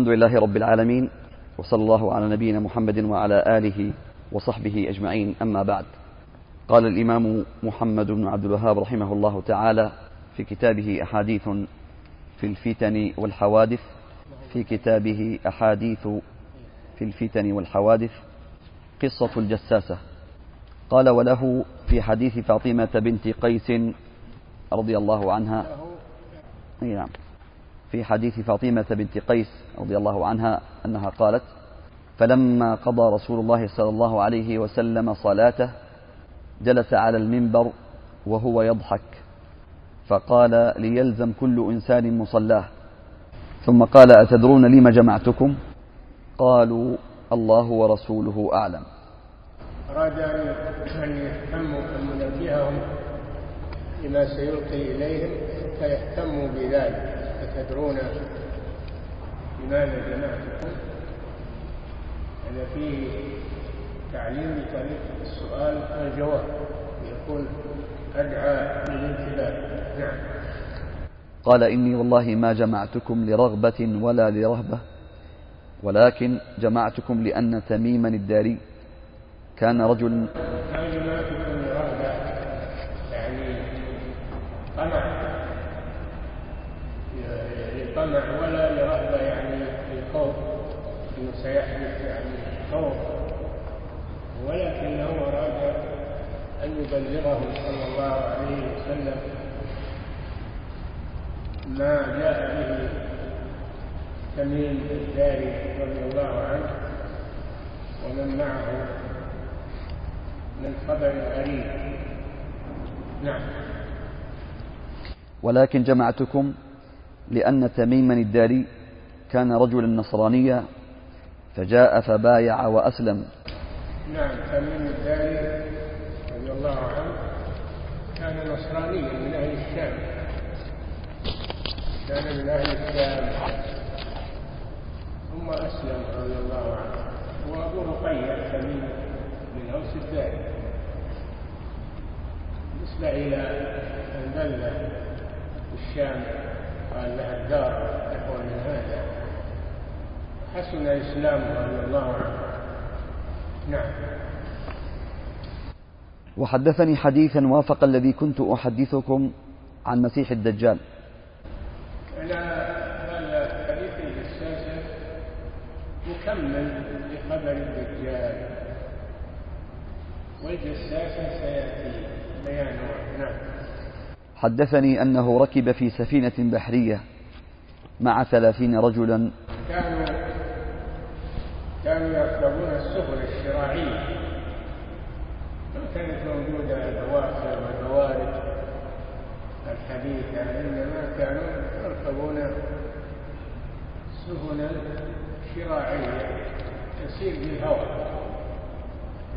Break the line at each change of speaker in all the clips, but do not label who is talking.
الحمد لله رب العالمين وصلى الله على نبينا محمد وعلى آله وصحبه أجمعين أما بعد. قال الإمام محمد بن عبد الوهاب رحمه الله تعالى في كتابه أحاديث في الفتن والحوادث في كتابه أحاديث في الفتن والحوادث قصة الجساسة. قال وله في حديث فاطمة بنت قيس رضي الله عنها. نعم. في حديث فاطمة بنت قيس رضي الله عنها أنها قالت فلما قضى رسول الله صلى الله عليه وسلم صلاته جلس على المنبر وهو يضحك فقال ليلزم كل إنسان مصلاه. ثم قال أتدرون لم جمعتكم؟ قالوا الله ورسوله أعلم.
أراد أن يهتموا أن ينبههم لما سيلقي إليهم حتى يهتموا بذلك. أتدرون لماذا جمعتكم هذا فيه تعليم بطريقة السؤال والجواب. يكون أدعى للانتباه. نعم.
قال إني والله ما جمعتكم لرغبة ولا لرهبة ولكن جمعتكم لأن تميما الداري. كان رجل
ما جمعتكم لرغبة يعني طمع لطمع ولا لرهبة يعني للخوف أنه سيحدث يعني خوف ولكنه أراد أن يبلغهم صلى الله عليه وسلم ما جاء به تميم الداري رضي الله عنه ومن معه من خبر غريب نعم.
ولكن جمعتكم لأن تميما الداري كان رجلا نصرانيا فجاء فبايع وأسلم.
نعم تميم الداري رضي الله عنه كان نصرانيا من أهل الشام. كان من أهل الشام. ثم أسلم رضي الله عنه. وأبو رقية تميم من أوس الداري. بالنسبة إلى البلدة الشام قال لها الدار تقوى من هذا؟ حسن إسلامه رضي الله عنه. نعم.
وحدثني حديثا وافق الذي كنت أحدثكم عن مسيح الدجال.
أنا هذا حديث الجساسة مكمل لخبر الدجال. والجساسة سيأتي. بيانها نعم.
حدثني أنه ركب في سفينة بحرية مع ثلاثين رجلا.
كانوا كانوا يركبون السفن الشراعية ما كانت موجودة البواخر والبوارج الحديثة إنما كانوا يركبون سفنا شراعية تسير بالهواء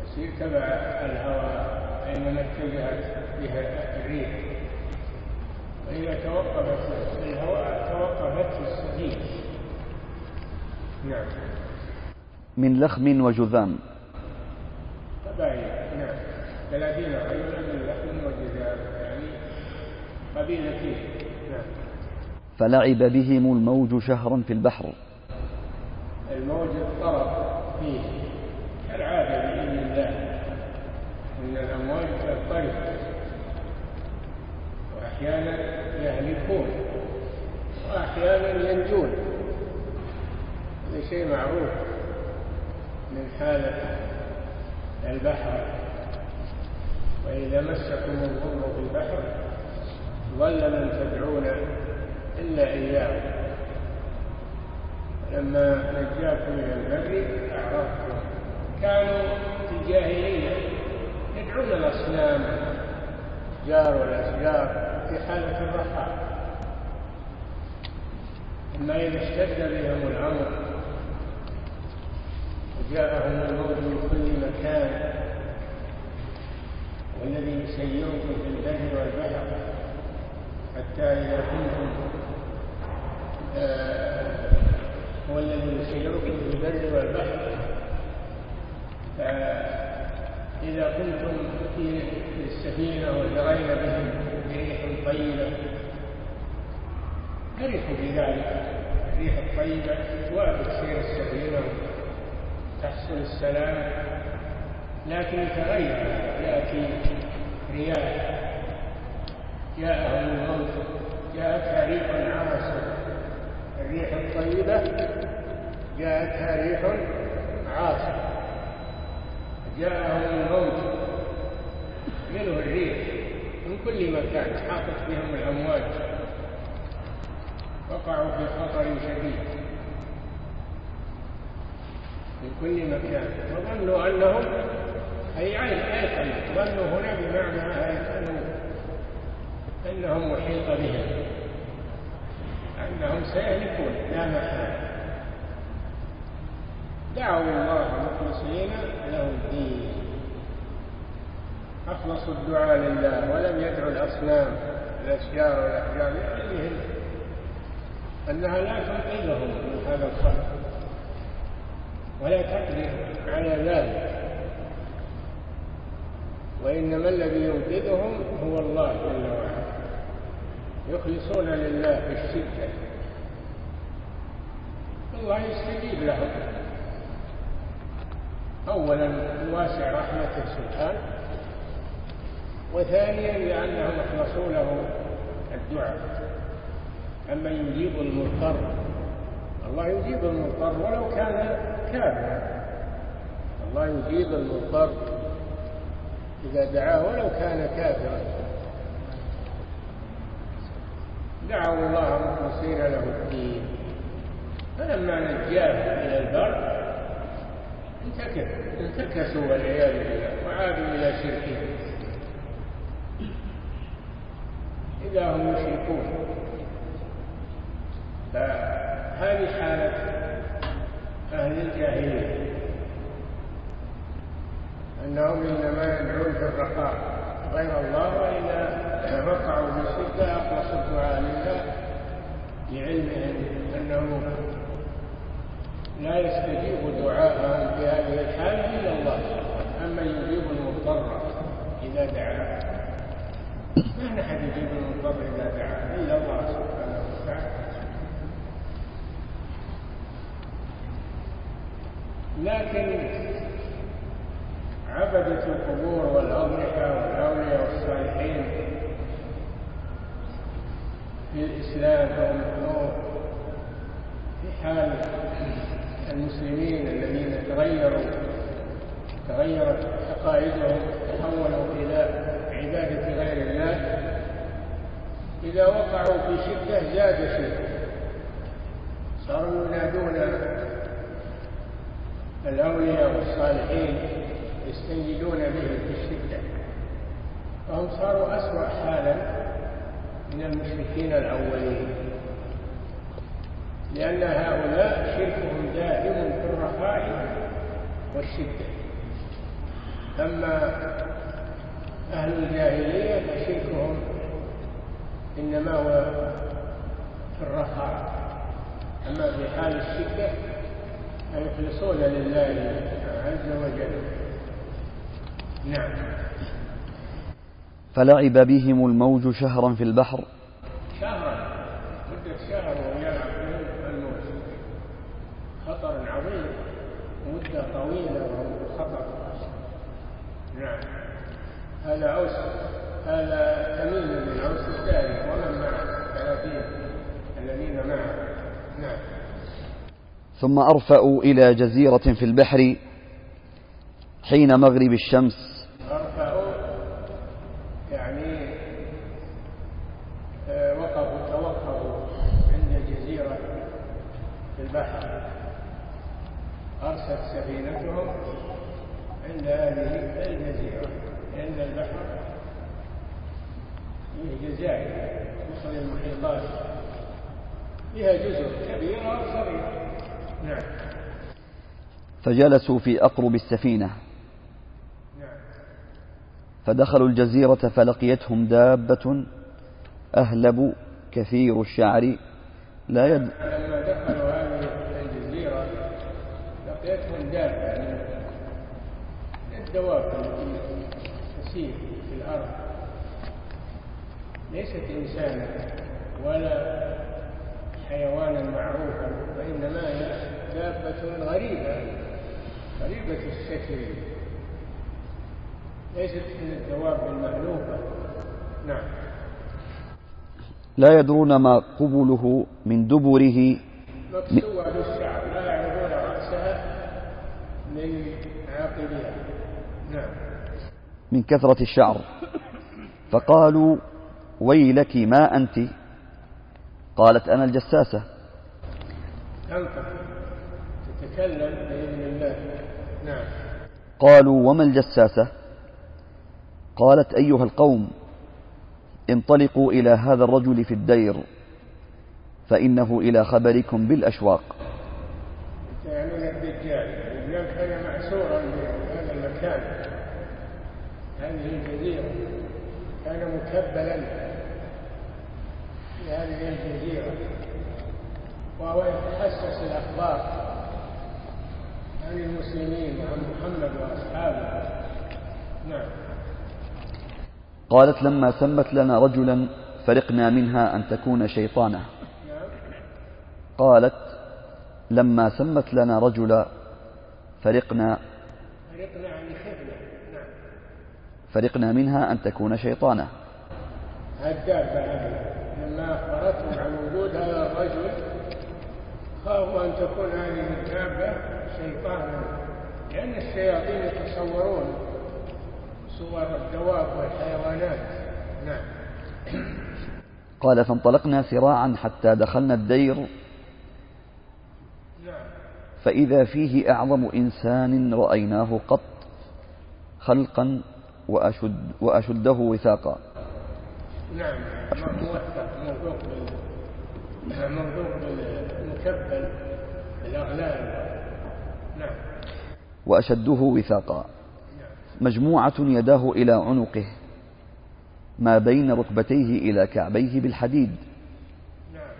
تسير تبع الهواء أينما اتجهت بها الريح. وإذا توقفت الهواء توقفت السفينة. نعم.
من لخم وجذام.
قبائل نعم. ثلاثين رجلا من لحم وجذام يعني قبيلتين نعم.
فلعب بهم الموج شهرا في البحر.
الموج اضطرب فيه. كالعادة بإذن الله. إن الأمواج تضطرب وأحيانا يهلكون وأحيانا ينجون. هذا شيء معروف من حالة البحر. وإذا مسكم الضر في البحر ظل من تدعون إلا إياه. لما نجاكم من البر أعرضتم. كانوا في الجاهلية يدعون الأصنام الأشجار والأشجار في حالة الرخاء. أما إذا اشتد بهم الأمر وجاءهم الموت من كل مكان والذي يسيركم في البر والبحر حتى إذا كنتم آه هو الذي يسيركم في البر والبحر. فإذا كنتم في السفينة وجرين بهم بريح طيبة فرحوا بذلك؟ الريح الطيبة توافق يرسل السلام. لكن يتغير يأتي رياح. جاءهم الموت جاءتها ريح عاصف الريح الطيبة جاءتها ريح عاصف جاءهم الموت منه الريح. من كل مكان. حاطت بهم الأمواج. وقعوا في خطر شديد. من كل مكان. وظنوا أنهم أي أيقنوا ظنوا هنا بمعنى أيقنوا أنهم محيط بهم. أنهم سيهلكون لا محالة دعوا الله مخلصين له الدين. أخلصوا الدعاء لله ولم يدعوا الأصنام الأشجار والأحجار لعلمهم أنها لا تنقذهم من هذا الخلق ولا تقدر على ذلك. وإنما الذي ينقذهم هو الله جل وعلا. يخلصون لله في الشدة. الله يستجيب لهم. أولا واسع رحمته سبحانه وثانيا لأنهم أخلصوا له الدعاء. أما يجيب المضطر الله يجيب المضطر ولو كان كافرا. الله يجيب المضطر. إذا دعاه ولو كان كافرا. دعوا الله مخلصين له الدين. فلما نجاه إلى البر انتكسوا والعياذ بالله وعادوا إلى شركهم. إذا هم يشركون فهذه حالة أهل الجاهلية. أنهم إنما يدعون في الرخاء غير الله وإذا وقعوا في شدة أخلصوا الدعاء لله لعلمهم أنه لا يستجيب دعاءهم في هذه الحال إلا الله. أما يجيب المضطر إذا دعاه ما أحد يجيب المضطر إذا دعاه إلا الله سبحانه وتعالى. لكن عبدة القبور والأضرحة والأولياء والصالحين. في الإسلام أو في حال المسلمين الذين تغيروا تغيرت عقائدهم تحولوا إلى عبادة غير الله إذا وقعوا في شدة زاد شيء صاروا ينادون الأولياء والصالحين يستنجدون به في الشدة. فهم صاروا أسوأ حالا من المشركين الأولين. لأن هؤلاء شركهم دائم في الرخاء والشدة. أما أهل الجاهلية فشركهم إنما هو في الرخاء. أما في حال الشدة فيخلصون لله عز وجل. نعم.
فلعب بهم الموج شهرا في البحر.
شهرا. مدة شهر ويلعب بهم الموج. خطر عظيم. مدة طويلة وهو خطر نعم. هذا أوس هذا تميم بن أوس الثالث. ومن معه؟ ثلاثين الذين معه. نعم.
ثم أرفأوا إلى جزيرة في البحر حين مغرب الشمس
أرفعوا يعني آه، وقفوا توقفوا عند جزيرة في البحر أرست سفينتهم عند هذه الجزيرة لأن البحر فيه جزائر مثل المحيطات فيها نعم.
فجلسوا في أقرب السفينة.
نعم.
فدخلوا الجزيرة فلقيتهم دابة أهلب كثير الشعر. لا يد
لما دخلوا هذه الجزيرة لقيتهم دابة. الدواب التي تسير في الأرض. ليست إنسانا ولا حيوانا معروفا وإنما هي دابة غريبة قريبة الشكل. ليست من الدواب المألوفة نعم.
لا يدرون ما قبله من دبره.
مكسوة بالشعر لا يعرفون رأسها من عاقبها نعم.
من كثرة الشعر. فقالوا ويلك ما أنت؟ قالت أنا الجساسة.
تنطق تتكلم بإذن الله. نعم.
قالوا وما الجساسة؟ قالت أيها القوم انطلقوا إلى هذا الرجل في الدير فإنه إلى خبركم بالأشواق.
يعنون الدجال. الدجال كان معسورا بهذا المكان. هذه الجزيرة. كان مكبلا. هذه الجزيرة وهو يتحسس الأخبار عن المسلمين وعن محمد وأصحابه. نعم.
قالت لما سمت لنا رجلا فرقنا منها أن تكون شيطانا
نعم.
قالت لما سمت لنا رجلا فرقنا
فرقنا عن نعم.
فرقنا منها أن تكون شيطانا
الدابة هذه لما أخبرتهم عن وجود هذا الرجل خافوا أن تكون هذه الدابة شيطانا لأن الشياطين يتصورون صور الدواب والحيوانات. نعم.
قال فانطلقنا سراعا حتى دخلنا الدير.
نعم.
فإذا فيه أعظم إنسان رأيناه قط خلقا وأشد وأشده وثاقا.
نعم موثق موثوق بال موثوق بالمكبل نعم.
وأشده وثاقا. مجموعة يداه إلى عنقه ما بين ركبتيه إلى كعبيه بالحديد.
نعم.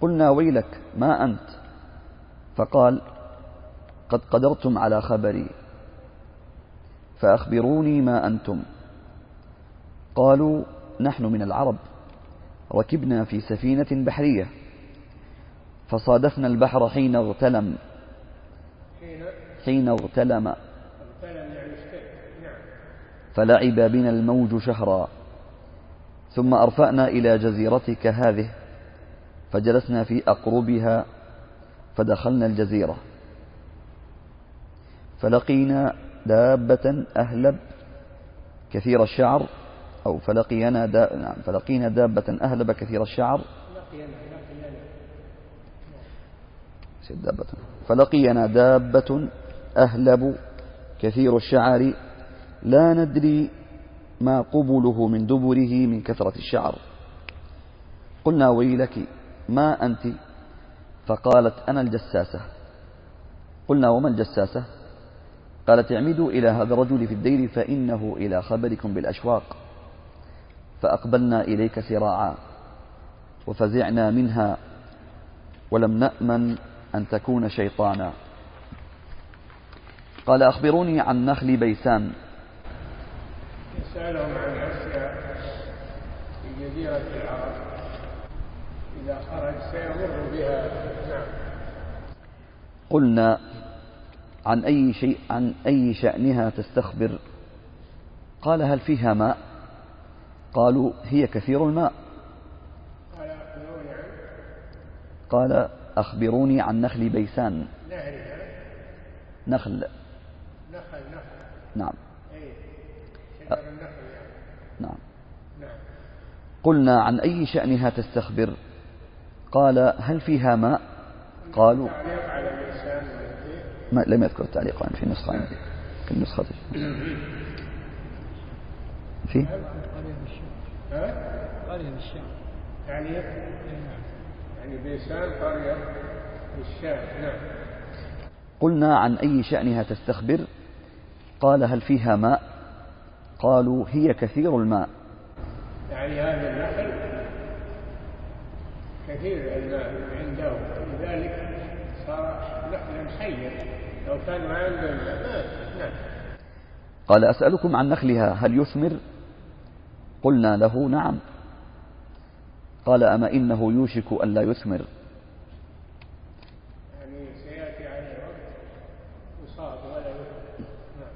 قلنا ويلك ما أنت؟ فقال قد قدرتم على خبري. فأخبروني ما أنتم. قالوا نحن من العرب ركبنا في سفينة بحرية فصادفنا البحر حين اغتلم.
حين؟
اغتلم.
يعني نعم.
فلعب بنا الموج شهرا. ثم أرفأنا إلى جزيرتك هذه فجلسنا في أقربها فدخلنا الجزيرة. فلقينا دابة أهلب كثير الشعر أو فلقينا دا نعم فلقينا دابة أهلب كثير الشعر. دابة. فلقينا دابة أهلب كثير الشعر. لا ندري ما قبله من دبره من كثرة الشعر. قلنا ويلك ما أنت؟ فقالت أنا الجساسة. قلنا وما الجساسة؟ قالت اعمدوا إلى هذا الرجل في الدير فإنه إلى خبركم بالأشواق. فأقبلنا إليك سراعا وفزعنا منها ولم نأمن أن تكون شيطانا. قال أخبروني عن نخل بيسان.
يسألهم عن أشياء في جزيرة العرب. إذا خرج سيمر بها. نعم.
قلنا عن أي شيء عن أي شأنها تستخبر؟ قال هل فيها ماء؟ قالوا هي كثير الماء.
قال أخبروني عن
نخل بيسان. نخل.
نخل
نعم.
يعني
نعم. قلنا عن أي شأنها تستخبر؟ قال هل فيها ماء؟ قالوا. ما لم يذكر التعليق عن في نسخة عندي. في النسخة في؟
قرية بالشام
تعليق يعني بلسان قرية بالشام نعم.
قلنا عن أي شأنها تستخبر؟ قال هل فيها ماء؟ قالوا هي كثير الماء.
يعني هذا النخل كثير الماء عنده. لذلك صار نخلا حيا لو كان ما عنده الماء ما- نعم.
قال أسألكم عن نخلها هل يثمر؟ قلنا له نعم. قال أما إنه يوشك أن لا يثمر.
يعني سيأتي عليه وقت يصاب ولا يفعل نعم.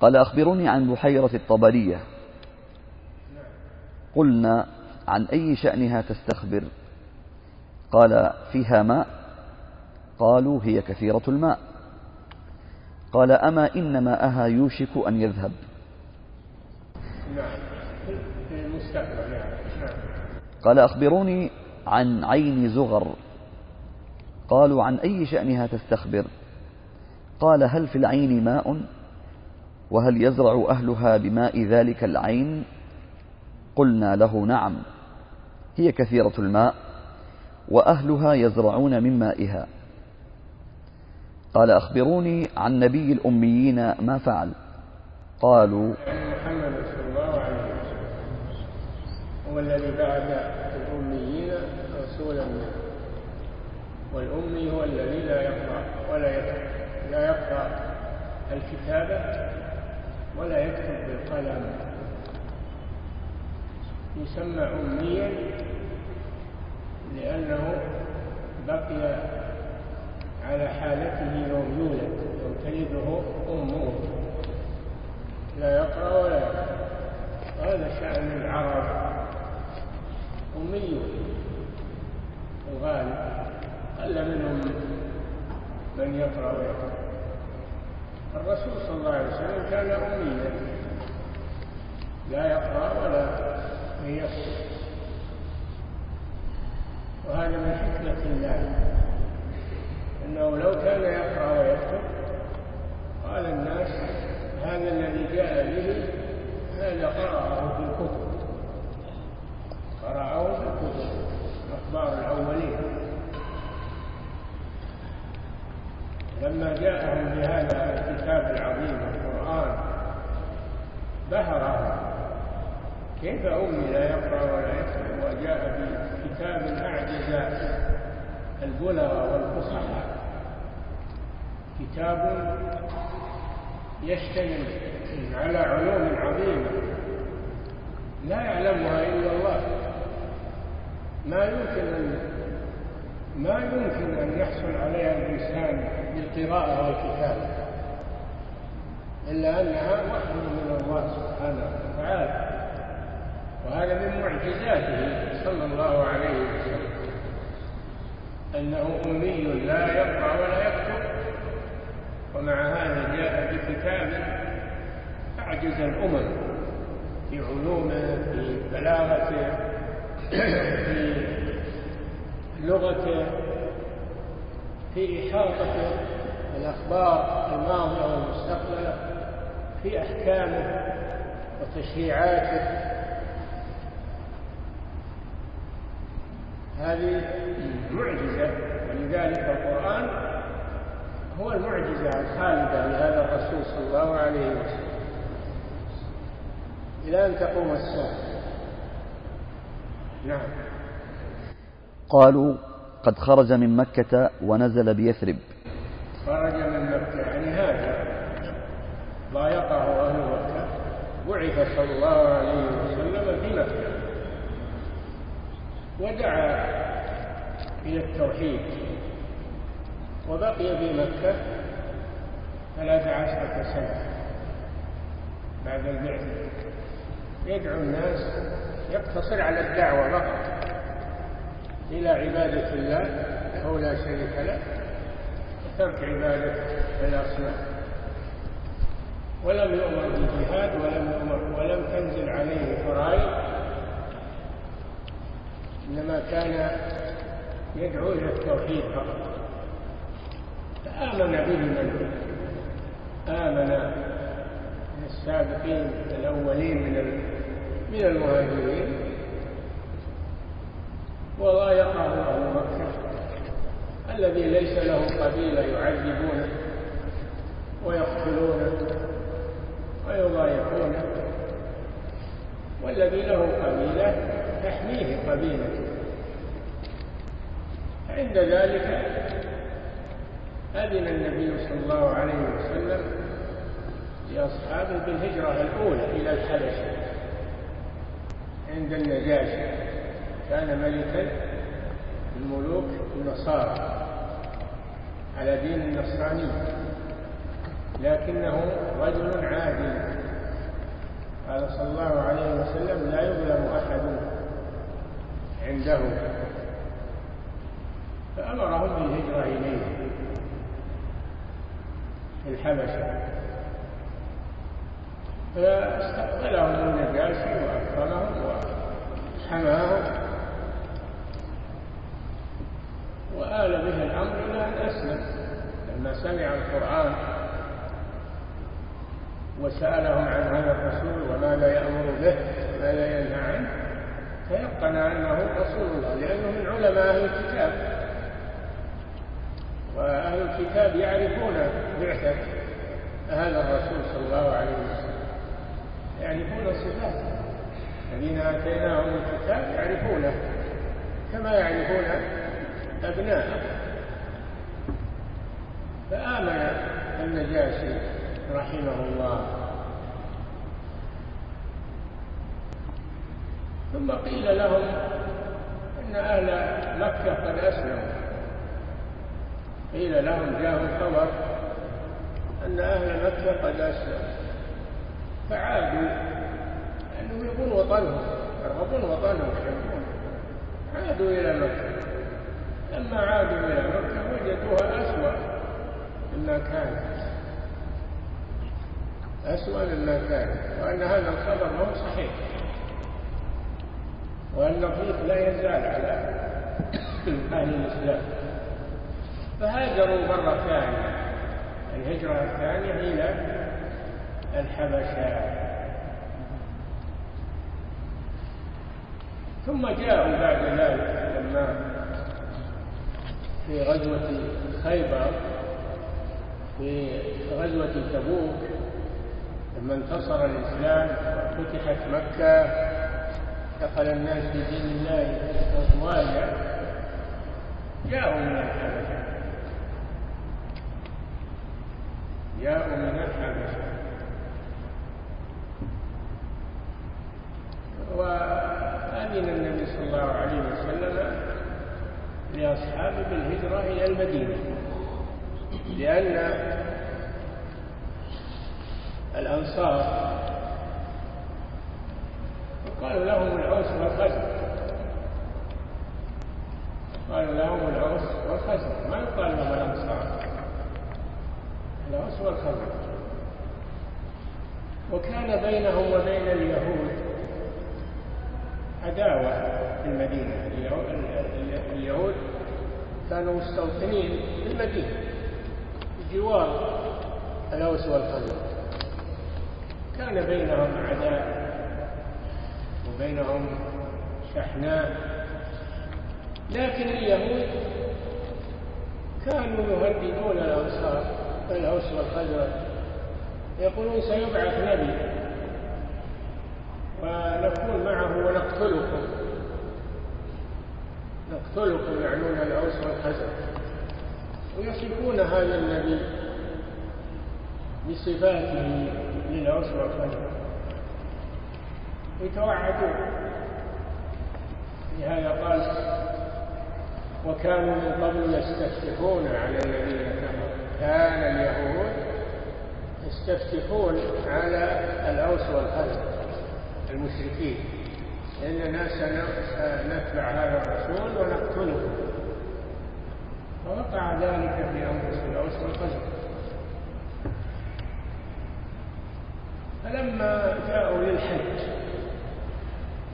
قال أخبروني عن بحيرة الطبرية.
نعم.
قلنا عن أي شأنها تستخبر؟ قال فيها ماء. قالوا هي كثيرة الماء. قال أما إن ماءها يوشك أن يذهب.
نعم.
قال أخبروني عن عين زغر. قالوا عن أي شأنها تستخبر؟ قال هل في العين ماء؟ وهل يزرع أهلها بماء ذلك العين؟ قلنا له نعم هي كثيرة الماء وأهلها يزرعون من مائها. قال أخبروني عن نبي الأميين ما فعل؟ قالوا
محمد صلى الله عليه وسلم هو الذي بعث الأميين رسولا منه. والأمي هو الذي لا يقرأ ولا يكتب. لا يقرأ الكتابة ولا يكتب بالقلم. يسمى أميا لأنه بقي على حالته يوم يولد يوم تلده أمه. لا يقرأ ولا يكتب. هذا شأن العرب. أمي الغالب قل منهم من يقرأ ويكتب الرسول صلى الله عليه وسلم كان أميا. لا يقرأ ولا يكتب وهذا من حكمة الله. أنه لو كان يقرأ ويكتب قال الناس هذا الذي جاء به هذا قرأه في الكتب. في الكتب أخبار الأولين. لما جاءهم بهذا الكتاب العظيم القرآن بهرهم. كيف أمي لا يقرأ ولا يكتب؟ وجاء بكتاب أعجز البلغة والفصحاء. كتاب يشتمل على علوم عظيمة لا يعلمها إلا الله. ما يمكن أن ما يمكن أن يحصل عليها الإنسان بالقراءة والكتابة إلا أنها وحي من الله سبحانه وتعالى وهذا من معجزاته صلى الله عليه وسلم أنه أمي لا يقرأ ولا يكتب ومع هذا جاء بكتاب أعجز الأمم في علومه في بلاغته في لغته في إحاطته بالأخبار الماضية والمستقبلة في أحكامه وتشريعاته. هذه معجزة ولذلك القرآن هو المعجزة الخالدة لهذا الرسول صلى الله عليه وسلم. إلى أن تقوم الساعة. نعم.
قالوا قد خرج من مكة ونزل بيثرب.
خرج من مكة يعني هذا ضايقه أهل مكة. بعث صلى الله عليه وسلم في مكة. ودعا إلى التوحيد. وبقي في مكة ثلاث عشرة سنة بعد البعثة. يدعو الناس يقتصر على الدعوة فقط. إلى عبادة الله له لا شريك له وترك عبادة الأصنام ولم يؤمر بالجهاد ولم يؤمر ولم تنزل عليه فرائض إنما كان يدعو إلى التوحيد فقط. فآمن به من آمن السابقين الأولين من من المهاجرين. وضايقه أهل مكة. الذي ليس له قبيلة يعذبونه ويقتلونه ويضايقونه. والذي له قبيلة تحميه قبيلته عند ذلك أذن النبي صلى الله عليه وسلم لأصحابه بالهجرة الأولى إلى الحبشة. عند النجاشي كان ملكا الملوك النصارى على دين النصرانية لكنه رجل عادل. قال صلى الله عليه وسلم لا يظلم أحد عنده. فأمرهم بالهجرة إليه. في الحبشة. فاستقبلهم النجاشي وأكرمهم وحماهم وآل به الأمر إلى أن أسلم. لما سمع القرآن وسألهم عن هذا الرسول وماذا يأمر به وماذا ينهى عنه تيقن أنه رسول الله لأنه من علماء أهل الكتاب. وأهل الكتاب يعرفون بعثة هذا الرسول صلى الله عليه وسلم يعرفون صفاته. الذين آتيناهم الكتاب يعرفونه كما يعرفون أبناءه. فآمن النجاشي رحمه الله. ثم قيل لهم إن أهل مكة قد أسلموا. قيل لهم جاءهم خبر أن أهل مكة قد أسلموا. فعادوا يبون وطنهم يرغبون وطنهم يحبون عادوا إلى مكة. لما عادوا إلى مكة وجدوها أسوأ مما كانت. أسوأ مما كانت. وأن هذا الخبر ما هو صحيح. وأن الضيف لا يزال على أهل الإسلام. فهاجروا مرة ثانية. الهجرة الثانية إلى الحبشة. ثم جاءوا بعد ذلك لما في غزوة خيبر في غزوة تبوك لما انتصر الإسلام وفتحت مكة دخل الناس في دين الله أفواجا جاءوا من الحبشة. جاءوا من الحبشة. وأذن النبي صلى الله عليه وسلم لأصحابه بالهجرة إلى المدينة لأن الأنصار قالوا لهم العوس والخزر قالوا لهم العوس والخزر. ما يقال لهم الأنصار؟ العوس والخزر. وكان بينهم وبين اليهود عداوة في المدينة. اليهود كانوا مستوطنين في المدينة. بجوار الأوس والخزر كان بينهم عداء وبينهم شحناء. لكن اليهود كانوا يهددون الأوس والخزرج يقولون سيبعث نبي. ونكون معه ونقتلكم. نقتلكم يعنون الأوس والخزرج ويصفون هذا النبي بصفاته للعسر والخير يتوعدون. لهذا قال وكانوا من قبل يستفتحون على الذين كفروا. كان اليهود يستفتحون على الأوس والخزرج المشركين. إننا سنتبع هذا الرسول ونقتله. فوقع ذلك في أنفس الأوس والخزرج فلما جاءوا للحج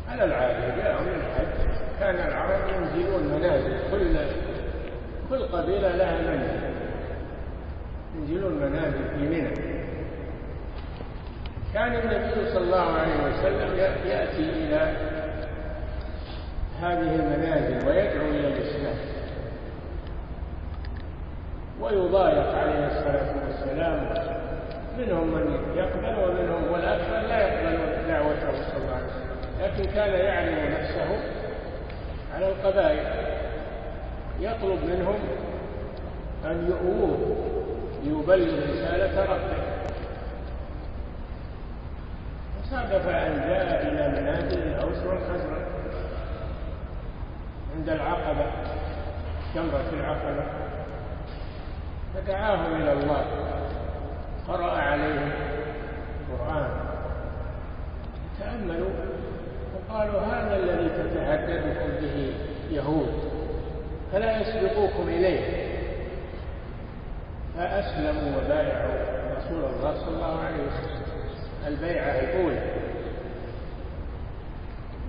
على العادة جاءوا للحج كان العرب ينزلون منازل. كل كل قبيلة لها منزل ينزلون منازل في منى. كان النبي صلى الله عليه وسلم يأتي إلى هذه المنازل ويدعو إلى الإسلام. ويضايق عليه الصلاة والسلام منهم من يقبل ومنهم والأكثر لا يقبل دعوته صلى الله عليه وسلم. لكن كان يعلم نفسه على القبائل. يطلب منهم أن يؤووه ليبلغ رسالة ربه. وصادف أن جاء إلى منازل الأوس والخزرج عند العقبة. جمرة العقبة؟ فدعاهم إلى الله. قرأ عليهم القرآن. تأملوا وقالوا هذا الذي تتهددكم به يهود. فلا يسبقوكم إليه. فأسلموا وبايعوا رسول الله صلى الله عليه وسلم. البيعة الأولى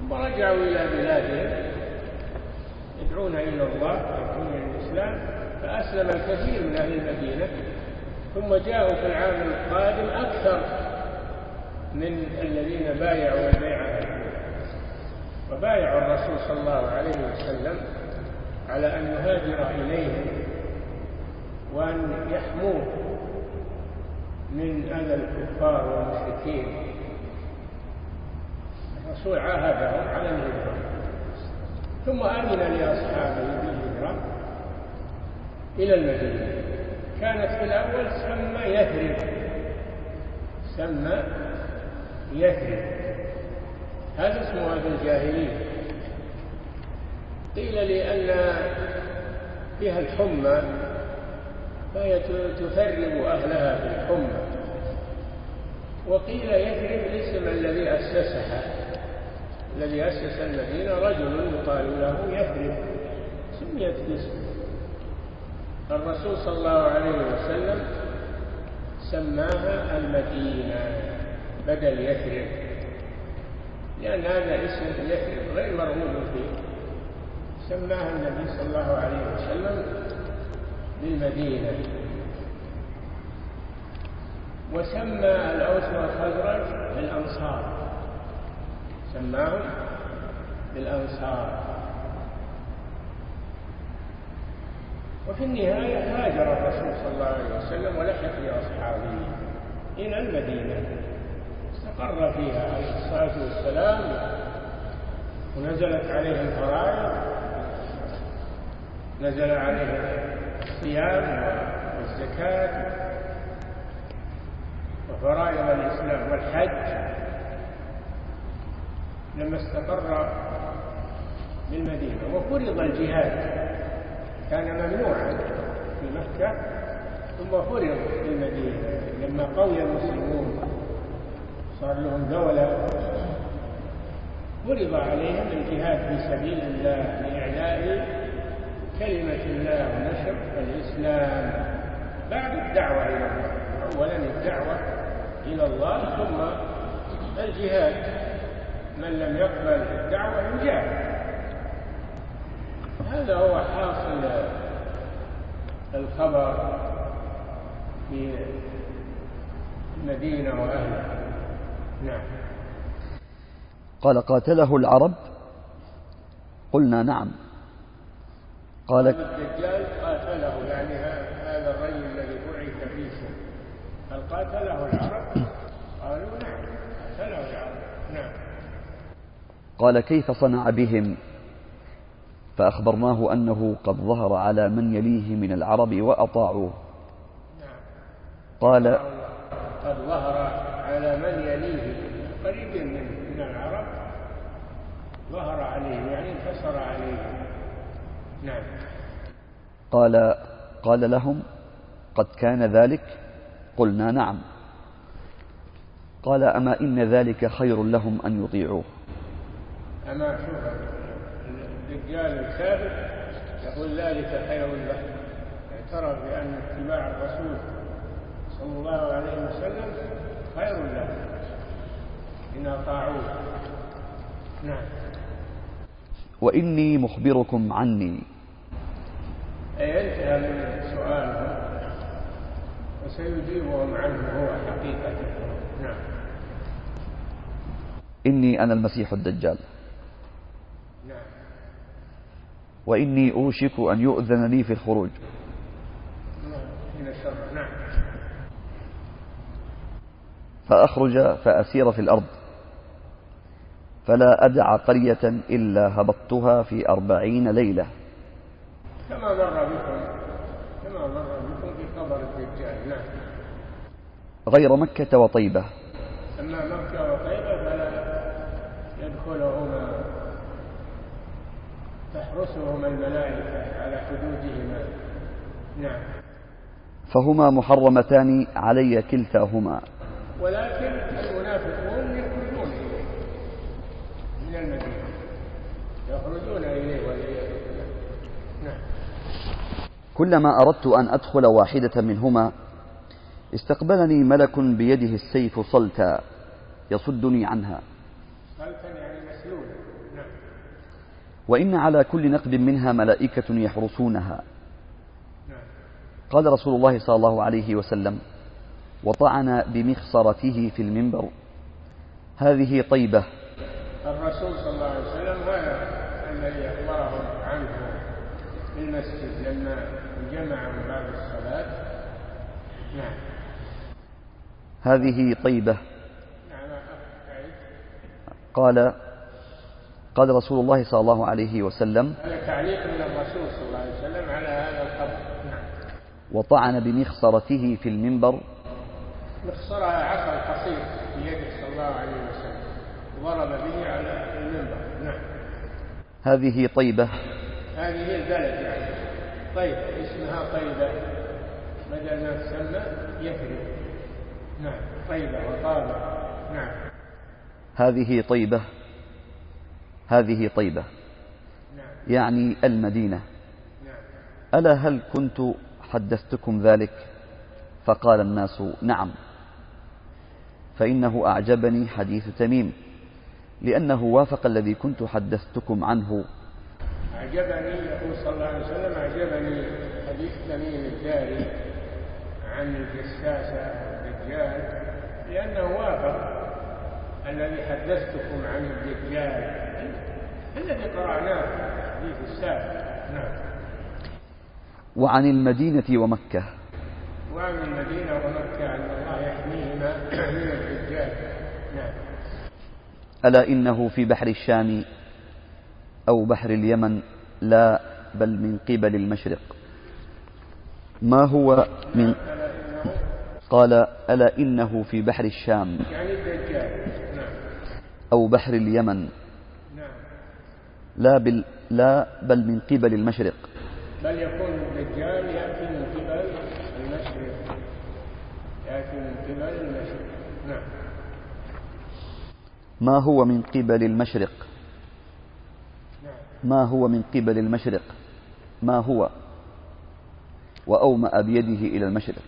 ثم رجعوا إلى بلادهم. يدعون إلى الله يدعون إلى الإسلام. فأسلم الكثير من أهل المدينة. ثم جاءوا في العام القادم أكثر من الذين بايعوا البيعة وبايعوا الرسول صلى الله عليه وسلم على أن يهاجر إليهم وأن يحموه. من أذى الكفار والمشركين. الرسول عاهدهم على الهجرة. ثم أذن لأصحابه بالهجرة إلى المدينة. كانت في الأول سمى يثرب. سمى يثرب. هذا اسمها في الجاهلية. قيل لأن فيها الحمى فهي تثرب أهلها بالحمى. وقيل يثرب الاسم الذي أسسها. الذي أسس المدينة رجل يقال له يثرب. سميت باسمه. الرسول صلى الله عليه وسلم سماها المدينة بدل يثرب. لأن هذا اسم يثرب غير مرغوب فيه. سماها النبي صلى الله عليه وسلم بالمدينة. وسمى الأوس والخزرج بالأنصار. سماهم بالأنصار. وفي النهاية هاجر الرسول صلى الله عليه وسلم ولحق بأصحابه إلى المدينة. استقر فيها عليه الصلاة والسلام. ونزلت عليه الفرائض. نزل عليه الصيام والزكاة. وفرائض الإسلام والحج لما استقر بالمدينة وفرض الجهاد. كان ممنوعا في مكة ثم فرض في المدينة. لما قوي المسلمون صار لهم دولة فرض عليهم الجهاد في سبيل الله لإعلاء كلمة الله ونشر الإسلام. بعد الدعوة إلى الله أولا الدعوة إلى الله ثم الجهاد. من لم يقبل الدعوة يجاهد. هذا هو حاصل الخبر في المدينة وأهلها. نعم.
قال قاتله العرب؟ قلنا نعم.
قال الدجال قاتله يعني هذا الرجل الذي بعث فيكم هل قاتله العرب قالوا نعم قاتله العرب نعم
قال كيف صنع بهم؟ فأخبرناه أنه قد ظهر على من يليه من العرب وأطاعوه.
قال قد ظهر على من يليه قريب من العرب ظهر عليه يعني انتصر عليه. نعم.
قال قال لهم قد كان ذلك؟ قلنا نعم. قال أما إن ذلك خير لهم أن يطيعوه؟
أما شوف الرجال الكافر يقول ذلك خير له اعترف بأن اتباع الرسول صلى الله عليه وسلم خير له إن أطاعوه. نعم.
وإني مخبركم عني.
أي انتهى من سؤالهم وسيجيبهم عنه هو حقيقة. نعم.
إني أنا المسيح الدجال. وإني أوشك أن يؤذن لي في الخروج. فأخرج فأسير في الأرض. فلا أدع قرية إلا هبطتها في أربعين ليلة.
كما مر بكم كما مر بكم في قبر الدجال نعم.
غير مكة وطيبة.
أما مكة وطيبة فلا يدخلهما تحرسهما الملائكة على حدودهما. نعم.
فهما محرمتان علي كلتاهما.
ولكن المنافقون يخرجون إليه. من المدينة. يخرجون إليه والعياذ بالله. نعم.
كلما أردت أن أدخل واحدة منهما استقبلني ملك بيده السيف صلتا يصدني عنها.
صلتا يعني
وإن على كل نقب منها ملائكة يحرسونها. قال رسول الله صلى الله عليه وسلم وطعن بمخصرته في المنبر. هذه طيبة.
الرسول صلى الله عليه وسلم هذا الذي أخبره عنه في المسجد لما جمعهم بعد الصلاة. نعم.
هذه طيبة.
نعم
قال قال رسول الله صلى الله عليه وسلم
هذا تعليق من الرسول صلى الله عليه وسلم على هذا الخبر نعم.
وطعن بمخصرته في المنبر.
مخصرها عصا قصير بيده صلى الله عليه وسلم. ضرب به على المنبر. نعم.
هذه طيبة.
هذه البلد يعني. طيب اسمها طيبة. بدل ما تسمى يثرب نعم طيبة وطابة. نعم.
هذه طيبة. هذه طيبة. يعني المدينة. ألا هل كنت حدثتكم ذلك؟ فقال الناس نعم. فإنه أعجبني حديث تميم لأنه وافق الذي كنت حدثتكم عنه.
أعجبني يقول صلى الله عليه وسلم أعجبني حديث تميم الداري عن الجساسة الدجال لأنه وافق الذي حدثتكم عن الدجال. الذي قرأناه في الحديث السابق نعم
وعن المدينة ومكة.
وعن المدينة ومكة أن الله يحميهما من الدجال. نعم.
ألا إنه في بحر الشام أو بحر اليمن؟ لا بل من قبل المشرق. ما هو من قال ألا إنه في بحر الشام
يعني الدجال. نعم.
أو بحر اليمن؟ لا بل لا بل من قبل المشرق.
بل يكون الدجال يأتي من قبل المشرق. يأتي من قبل المشرق. نعم.
ما هو من قبل المشرق؟
نعم.
ما هو من قبل المشرق؟ ما هو؟ وأومأ بيده إلى المشرق.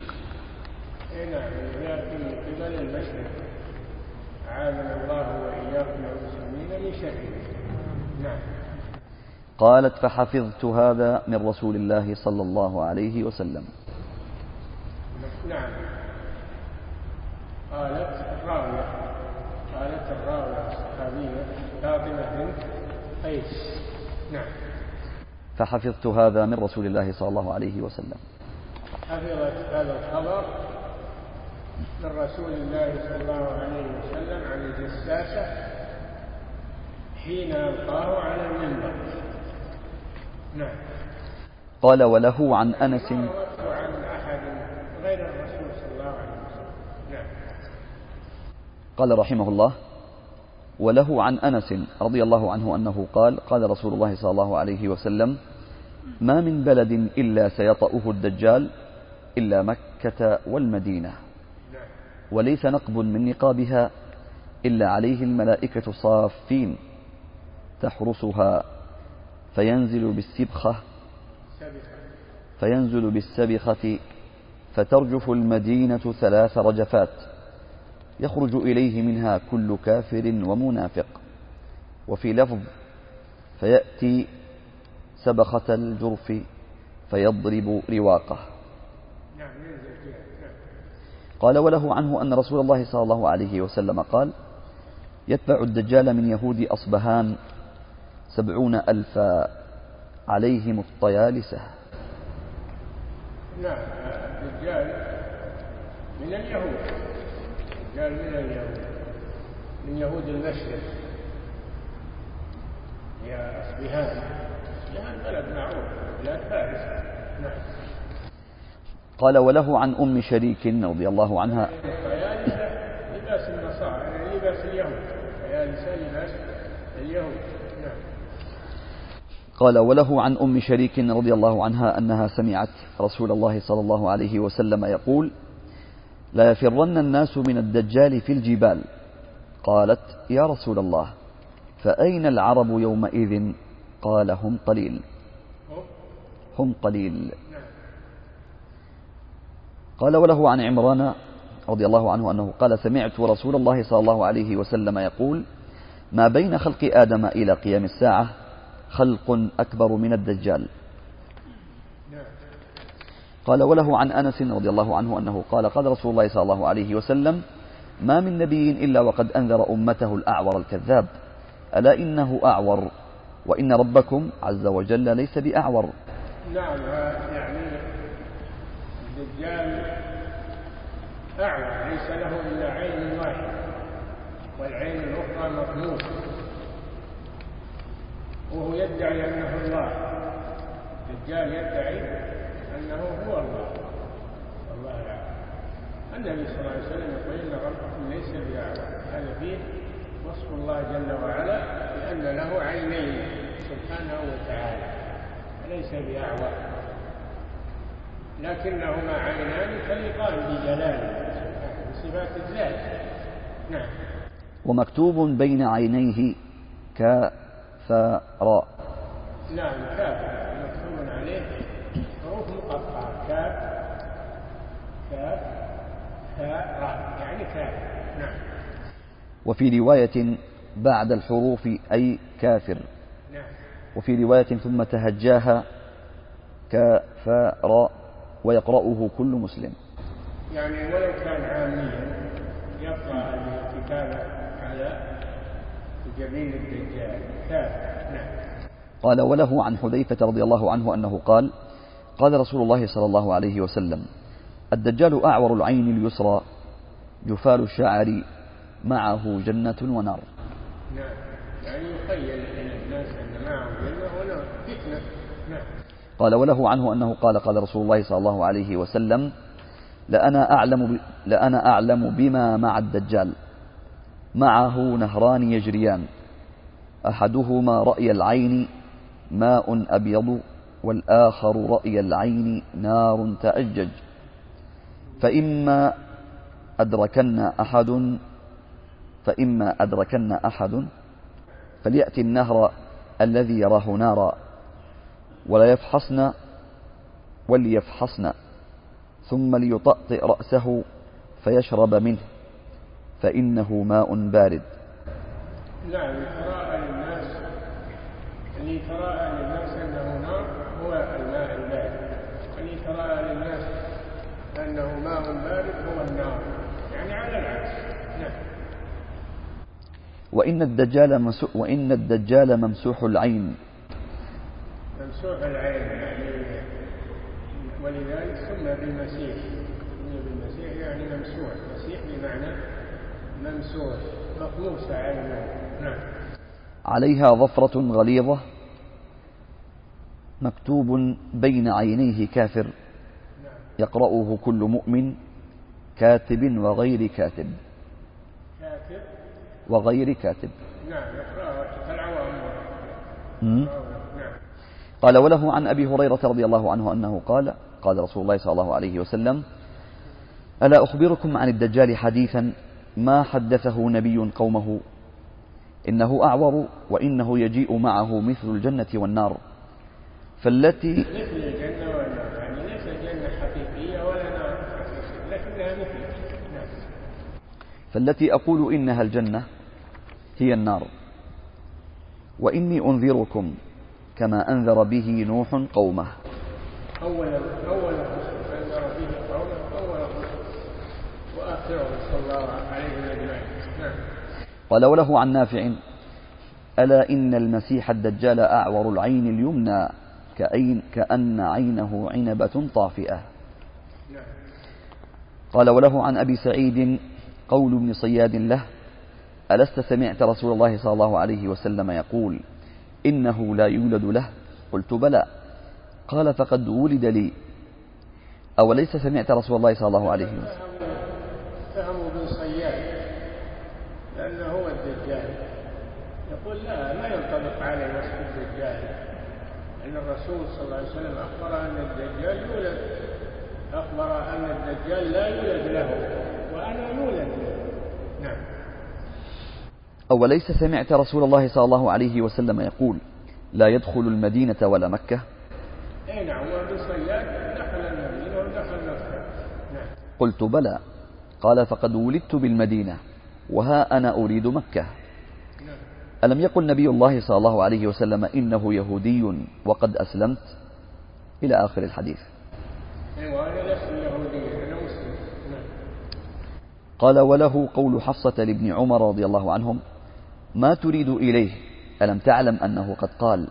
اي نعم يأتي من قبل المشرق. عامل الله وإياكم المسلمين من شره نعم
قالت فحفظت هذا من رسول الله صلى الله عليه وسلم.
نعم. قالت الراوية قالت الراوية الصحابية فاطمة بنت قيس. نعم.
فحفظت هذا من رسول الله صلى الله عليه وسلم.
حفظت هذا الخبر من رسول الله صلى الله عليه وسلم عن الجساسة حين ألقاه على المنبر. نعم.
قال وله عن أنس.
غير الرسول صلى الله عليه وسلم. نعم.
قال رحمه الله وله عن أنس رضي الله عنه أنه قال قال رسول الله صلى الله عليه وسلم ما من بلد إلا سيطأه الدجال إلا مكة والمدينة.
نعم.
وليس نقب من نقابها إلا عليه الملائكة صافين تحرسها. فينزل بالسبخة فينزل بالسبخة فترجف المدينة ثلاث رجفات يخرج إليه منها كل كافر ومنافق. وفي لفظ فيأتي سبخة الجرف فيضرب رواقه. قال وله عنه أن رسول الله صلى الله عليه وسلم قال يتبع الدجال من يهود أصبهان. سبعون ألفا عليهم الطيالسة.
نعم الدجال من اليهود الدجال من اليهود من يهود المشرق. يا أصبهان أصبهان بلد معروف بلاد فارس. نعم.
قال وله عن أم شريك رضي الله عنها.
لباس النصارى يعني لباس اليهود. لباس اليهود.
قال وله عن أم شريك رضي الله عنها أنها سمعت رسول الله صلى الله عليه وسلم يقول لا يفرن الناس من الدجال في الجبال. قالت يا رسول الله فأين العرب يومئذ؟ قال هم قليل. هم قليل. قال وله عن عمران رضي الله عنه أنه قال سمعت رسول الله صلى الله عليه وسلم يقول ما بين خلق آدم إلى قيام الساعة خلق أكبر من الدجال. قال وله عن أنس رضي الله عنه أنه قال قال رسول الله صلى الله عليه وسلم ما من نبي إلا وقد أنذر أمته الأعور الكذاب. ألا إنه أعور؟ وإن ربكم عز وجل ليس بأعور.
نعم يعني الدجال أعور ليس له إلا عين واحدة والعين الأخرى مطموسة وهو يدعي أنه الله. الدجال يدعي أنه هو الله. والله يعلم النبي صلى الله عليه وسلم يقول إن ربكم ليس بأعور هذا فيه وصف الله جل وعلا بأن له عينين سبحانه وتعالى. ليس بأعور. لكنهما عينان تليقان بجلاله بصفات الذات نعم.
ومكتوب بين عينيه كافراء
نعم كاف. مكتوب عليه حروف مقطعة. كاف كاف فاء راء يعني كاف. نعم.
وفي رواية بعد الحروف أي كافر.
نعم.
وفي رواية ثم تهجاها كافراء ويقرأه كل مسلم.
يعني ولو كان عاميا يقرأ الكتابة على جبين الدجال. نعم.
قال وله عن حذيفة رضي الله عنه أنه قال قال رسول الله صلى الله عليه وسلم الدجال أعور العين اليسرى جفال الشعر معه جنة ونار.
نعم. يعني يخيل الناس أن معه جنة ونار. فتنة. نعم.
قال وله عنه أنه قال قال رسول الله صلى الله عليه وسلم لأنا أعلم. لأنا أعلم بما مع الدجال. معه نهران يجريان. أحدهما رأي العين ماء أبيض والآخر رأي العين نار تأجج فإما أدركن أحد فإما أدركن أحد فليأتي النهر الذي يراه نارا. ولا يفحصن وليفحصن ثم ليطأطئ رأسه فيشرب منه. فإنه ماء بارد.
نعم يتراءى للناس اللي يتراءى للناس أنه نار هو الماء البارد. واللي يتراءى للناس أنه ماء بارد هو النار. يعني على العكس. نعم.
وإن الدجال مسو وإن الدجال ممسوح العين.
ممسوح العين يعني ولذلك سمى بالمسيح. سمي بالمسيح يعني ممسوح. مسيح بمعنى نعم.
عليها ظفرة غليظة مكتوب بين عينيه كافر.
نعم.
يقرأه كل مؤمن كاتب وغير كاتب.
كاتب؟
وغير كاتب.
نعم يقرأه العوام
مم.
نعم.
قال وله عن أبي هريرة رضي الله عنه أنه قال قال رسول الله صلى الله عليه وسلم ألا أخبركم عن الدجال حديثا ما حدثه نبي قومه. إنه أعور وإنه يجيء معه مثل الجنة والنار. فالتي
مثل الجنة والنار يعني ليس جنة حقيقية ولا نار حقيقية لكنها مثل
فالتي أقول إنها الجنة هي النار. وإني أنذركم كما أنذر به نوح قومه.
أول أول الرسل أنذر به قومه أول الرسل وآخرهم صلى الله عليه نعم
قال وله عن نافع. ألا إن المسيح الدجال أعور العين اليمنى كأين كأن عينه عنبة طافئة. قال وله عن أبي سعيد قول ابن صياد له ألست سمعت رسول الله صلى الله عليه وسلم يقول إنه لا يولد له. قلت بلى. قال فقد ولد لي. أوليس سمعت رسول الله صلى الله عليه وسلم؟
فهموا فهموا بن صياد لأنه هو الدجال. يقول لا ما ينطبق عليه وصف الدجال. أن الرسول صلى الله عليه وسلم أخبر أن الدجال يولد. أخبر أن الدجال لا يولد له وأنا يولد له. نعم.
أوليس سمعت رسول الله صلى الله عليه وسلم يقول لا يدخل المدينة ولا مكة؟
أي نعم وابن صياد دخل المدينة ودخل مكة. نعم.
قلت بلى. قال فقد ولدت بالمدينة وها أنا أريد مكة. ألم يقل نبي الله صلى الله عليه وسلم إنه يهودي وقد أسلمت؟ إلى آخر الحديث.
أيوة أنا أنا مسلم
قال وله قول حفصة لابن عمر رضي الله عنهم ما تريد إليه؟ ألم تعلم أنه قد قال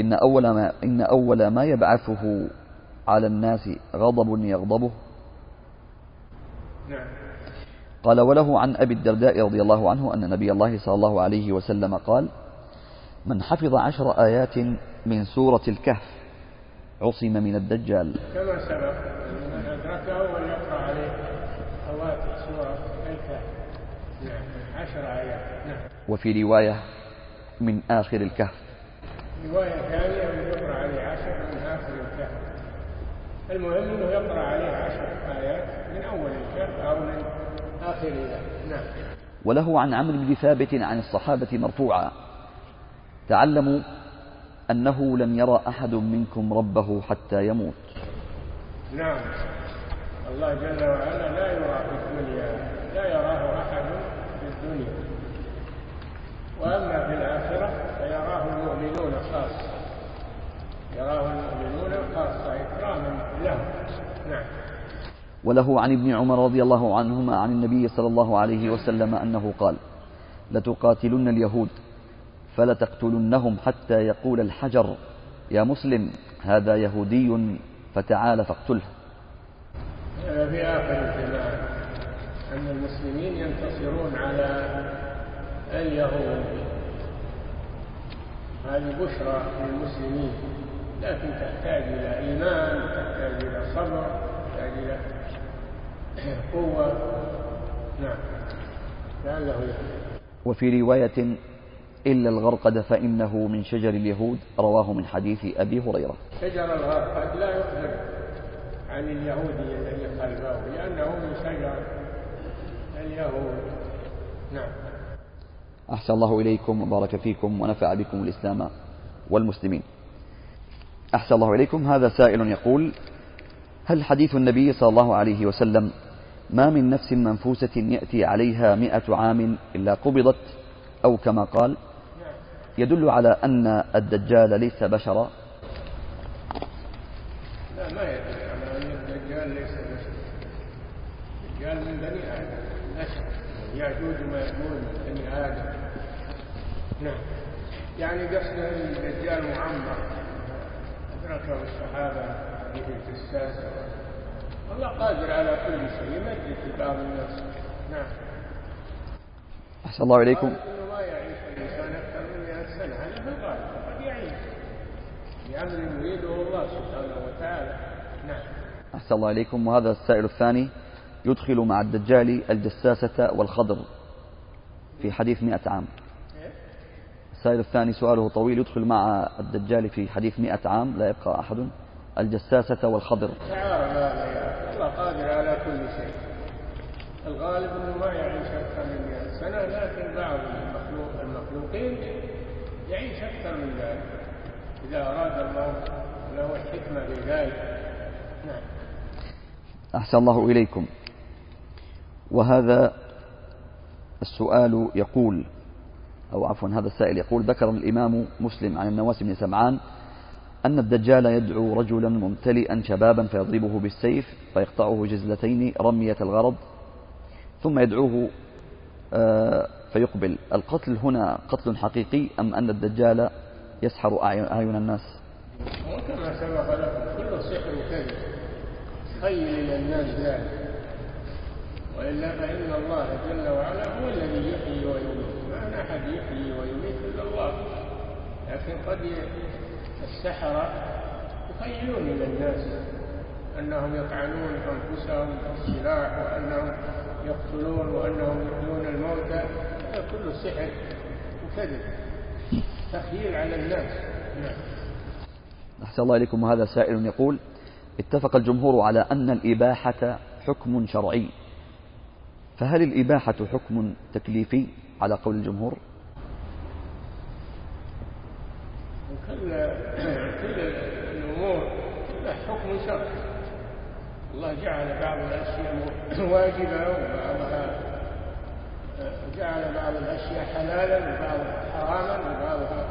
إن أول ما, إن أول ما يبعثه على الناس غضب يغضبه
نعم.
قال وله عن أبي الدرداء رضي الله عنه أن نبي الله صلى الله عليه وسلم قال من حفظ عشر آيات من سورة الكهف عصم من الدجال.
كما سبق من أدركه وليقرأ عليه فواتح سورة الكهف. نعم عشر آيات. نعم.
وفي رواية من آخر الكهف.
رواية ثانية أنه يقرأ عليه عشر من آخر الكهف. المهم أنه يقرأ عليه عشر آيات. من أول الكهف أو من آخرها نعم.
وله عن عمرو بن ثابت عن الصحابة مرفوعا. تعلموا أنه لن يرى أحد منكم ربه حتى يموت.
نعم. الله جل وعلا لا يرى في الدنيا لا يراه أحد في الدنيا. وأما في الآخرة فيراه المؤمنون خاصة. يراه المؤمنون خاصة إكراما لهم نعم.
وله عن ابن عمر رضي الله عنهما عن النبي صلى الله عليه وسلم أنه قال لتقاتلن اليهود فلتقتلنهم حتى يقول الحجر يا مسلم هذا يهودي فتعال فاقتله.
في آخر أن المسلمين ينتصرون على اليهود. هذه بشرى للمسلمين لكن تحتاج إلى إيمان تحتاج إلى صبر تحتاج إلى قوة نعم. لعله
وفي رواية إلا الغرقد فإنه من شجر اليهود رواه من حديث أبي هريرة.
شجر الغرقد لا يخبر عن اليهودي الذي خلفه لأنه من شجر اليهود. نعم.
أحسن الله إليكم وبارك فيكم ونفع بكم الإسلام والمسلمين. أحسن الله إليكم. هذا سائل يقول هل حديث النبي صلى الله عليه وسلم ما من نفس منفوسة يأتي عليها مئة عام إلا قبضت أو كما قال يدل على أن الدجال ليس بشرا.
لا ما يدل على أن الدجال ليس بشر الدجال من بني آدم بشر يأجوج ومأجوج من بني آدم. نعم. يعني قصده الدجال معمر أدركه الصحابة في الجساس الله قادر على كل شيء يمدد في بعض الناس. نعم.
أحسن الله إليكم
ما يعيش الإنسان أكثر من 100 سنة هذا في الغالب قد يعيش. بأمر يريده الله سبحانه وتعالى. نعم.
أحسن الله إليكم وهذا السائل الثاني يدخل مع الدجال الجساسة والخضر في حديث مئة عام.
إيه؟
السائل الثاني سؤاله طويل يدخل مع الدجال في حديث مئة عام لا يبقى أحد. الجساسة والخضر.
الله قادر على كل شيء الغالب أنه ما يعيش أكثر من 100 سنة لكن بعض المخلوق المخلوقين يعيش أكثر من ذلك. إذا أراد الله له الحكمة في ذلك نعم.
أحسن الله إليكم. وهذا السؤال يقول أو عفوا هذا السائل يقول ذكر الإمام مسلم عن النواس بن سمعان أن الدجال يدعو رجلا ممتلئا شبابا فيضربه بالسيف فيقطعه جزلتين رمية الغرض ثم يدعوه آه، فيقبل. القتل هنا قتل حقيقي أم أن الدجال يسحر أعين الناس؟
وكما سبق لكم كل سحر كذب خيل إلى الناس ذلك وإلا فإن الله جل وعلا هو الذي يحيي ويميت ما أحد يحيي ويميت إلا الله. لكن قد السحرة يخيلون إلى الناس أنهم يطعنون أنفسهم بالسلاح وأنهم يقتلون وأنهم يحيون الموتى. هذا كله سحر وكذب تخييل على الناس. نعم.
أحسن الله إليكم. وهذا سائل يقول اتفق الجمهور على أن الإباحة حكم شرعي فهل الإباحة حكم تكليفي على قول الجمهور؟
كل الأمور لها حكم شرعي. الله جعل بعض الأشياء واجبة وبعضها جعل بعض الأشياء حلالا وبعضها حراما وبعضها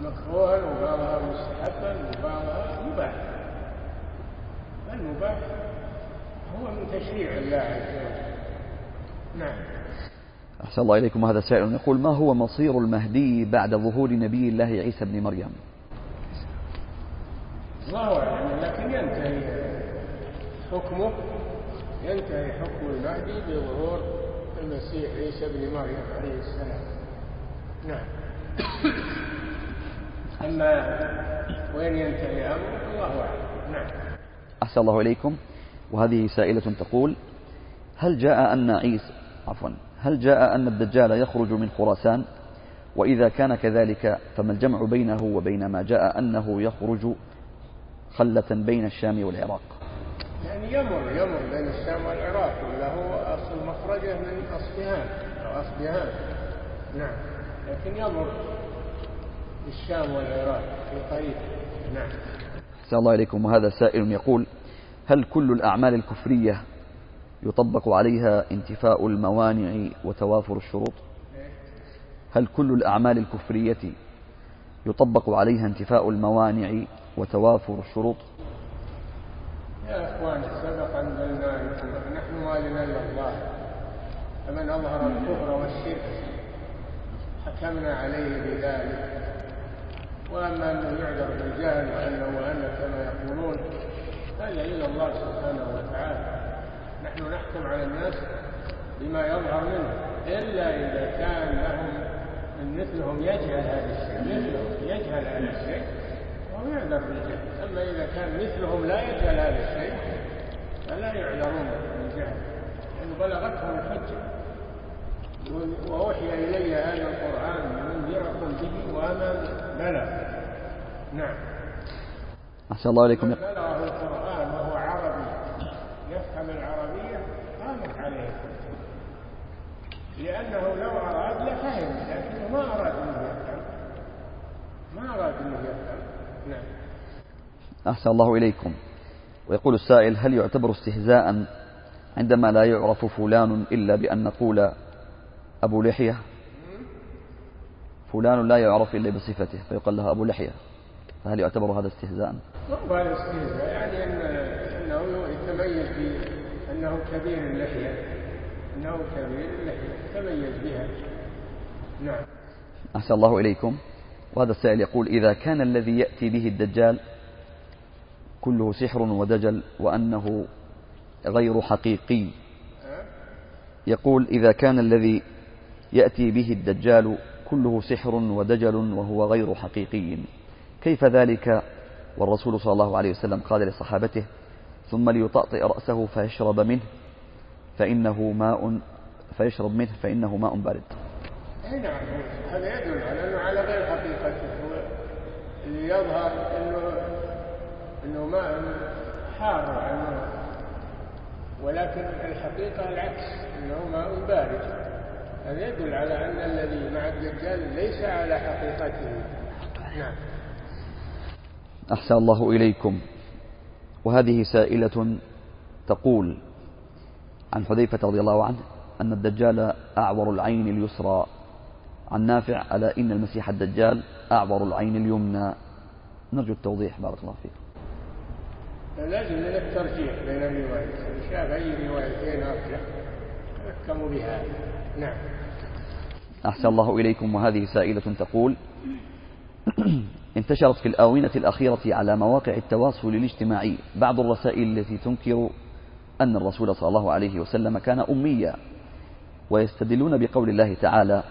مكروها وبعضها مستحبا وبعضها مباح. المباح هو من تشريع الله عز وجل. نعم.
أحسن الله إليكم. هذا سائل يقول ما هو مصير المهدي بعد ظهور نبي الله عيسى بن مريم؟
الله أعلم لكن ينتهي حكمه ينتهي حكم المهدي بظهور المسيح عيسى بن مريم عليه السلام. نعم. أما وين ينتهي أمره الله أعلم. نعم.
أحسن الله إليكم. وهذه سائلة تقول هل جاء أن عيسى عفوا. هل جاء أن الدجال يخرج من خراسان؟ وإذا كان كذلك فما الجمع بينه وبين ما جاء أنه يخرج خلة بين الشام والعراق؟
يعني يمر يمر بين الشام والعراق وله أصل مخرجه من أصفهان أو أصفهان. نعم. لكن يمر بالشام والعراق في قريب. نعم.
أحسن الله إليكم. وهذا سائل يقول هل كل الأعمال الكفرية يطبق عليها انتفاء الموانع وتوافر الشروط؟ هل كل الأعمال الكفرية يطبق عليها انتفاء الموانع وتوافر الشروط؟
يا اخوان سبق قلنا نحن ما لنا إلا الله. فمن أظهر الكفر والشرك حكمنا عليه بذلك. وأما أنه يعذر بالجهل وأنه وان كما يقولون هذا إلى الله سبحانه وتعالى. نحن نحكم على الناس بما يظهر منه إلا إذا كان لهم مثلهم يجهل هذا الشيء مثلهم يجهل هذا الشيء وهو يعذر بالجهل. أما إذا كان مثلهم لا يجهل هذا الشيء فلا يعذرون بالجهل لأن بلغتهم الحجة. وأوحي إلي هذا القرآن لأنذركم به ومن بلغ. نعم.
أحسن الله إليكم
بلغه القرآن وهو يفهم العربية قامت عليه. لأنه لو أراد لفهم لكنه ما أراد أنه يفهم. ما أراد أنه يفهم. نعم.
أحسن الله إليكم. ويقول السائل هل يعتبر استهزاء عندما لا يعرف فلان إلا بأن نقول أبو لحية؟ فلان لا يعرف إلا بصفته فيقال له أبو لحية. فهل يعتبر هذا استهزاء؟
هذا استهزاء يعني أن يتميز بأنه كبير اللحية أنه كبير اللحية تميز بها. نعم.
أحسن الله إليكم. وهذا السائل يقول إذا كان الذي يأتي به الدجال كله سحر ودجل وأنه غير حقيقي يقول إذا كان الذي يأتي به الدجال كله سحر ودجل وهو غير حقيقي كيف ذلك؟ والرسول صلى الله عليه وسلم قال لصحابته ثم ليطأطئ رأسه فيشرب منه فإنه ماء فيشرب منه فإنه ماء بارد.
اي نعم هذا يدل على أنه على غير حقيقته هو اللي يظهر انه أنه ماء حار عنه ولكن الحقيقة العكس أنه ماء بارد. هذا يدل على أن الذي مع الدجال ليس على حقيقته. نعم.
أحسن الله إليكم. وهذه سائلة تقول عن حذيفة رضي الله عنه أن الدجال أعور العين اليسرى. عن نافع ألا إن المسيح الدجال أعور العين اليمنى. نرجو التوضيح. بارك الله فيك.
لازم من الترجيح بين الروايتين. شاف أي روايتين أرجح. يحكم بها نعم.
أحسن الله إليكم. وهذه سائلة تقول انتشرت في الآونة الأخيرة على مواقع التواصل الاجتماعي بعض الرسائل التي تنكر أن الرسول صلى الله عليه وسلم كان أميا ويستدلون بقول الله تعالى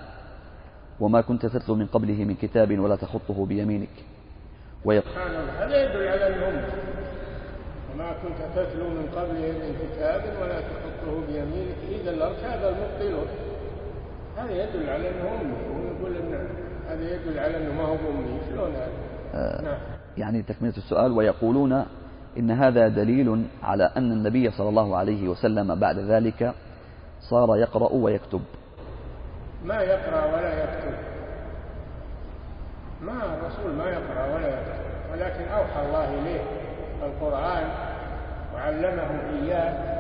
وما كنت تتلو من قبله من كتاب ولا تخطه بيمينك. ويقول
هذا يدل على الأمة. وما كنت تتلو من قبله من كتاب ولا تخطه بيمينك. إذا لارتاب المبطلون هذا يدل على أنه ويقول أن هذا يدل على أنه ما هو أمي شلون هذا؟
آه
نعم.
يعني تكملة السؤال ويقولون إن هذا دليل على أن النبي صلى الله عليه وسلم بعد ذلك صار يقرأ ويكتب.
ما يقرأ ولا يكتب. ما الرسول ما يقرأ ولا يكتب ولكن أوحى الله إليه القرآن وعلمه إياه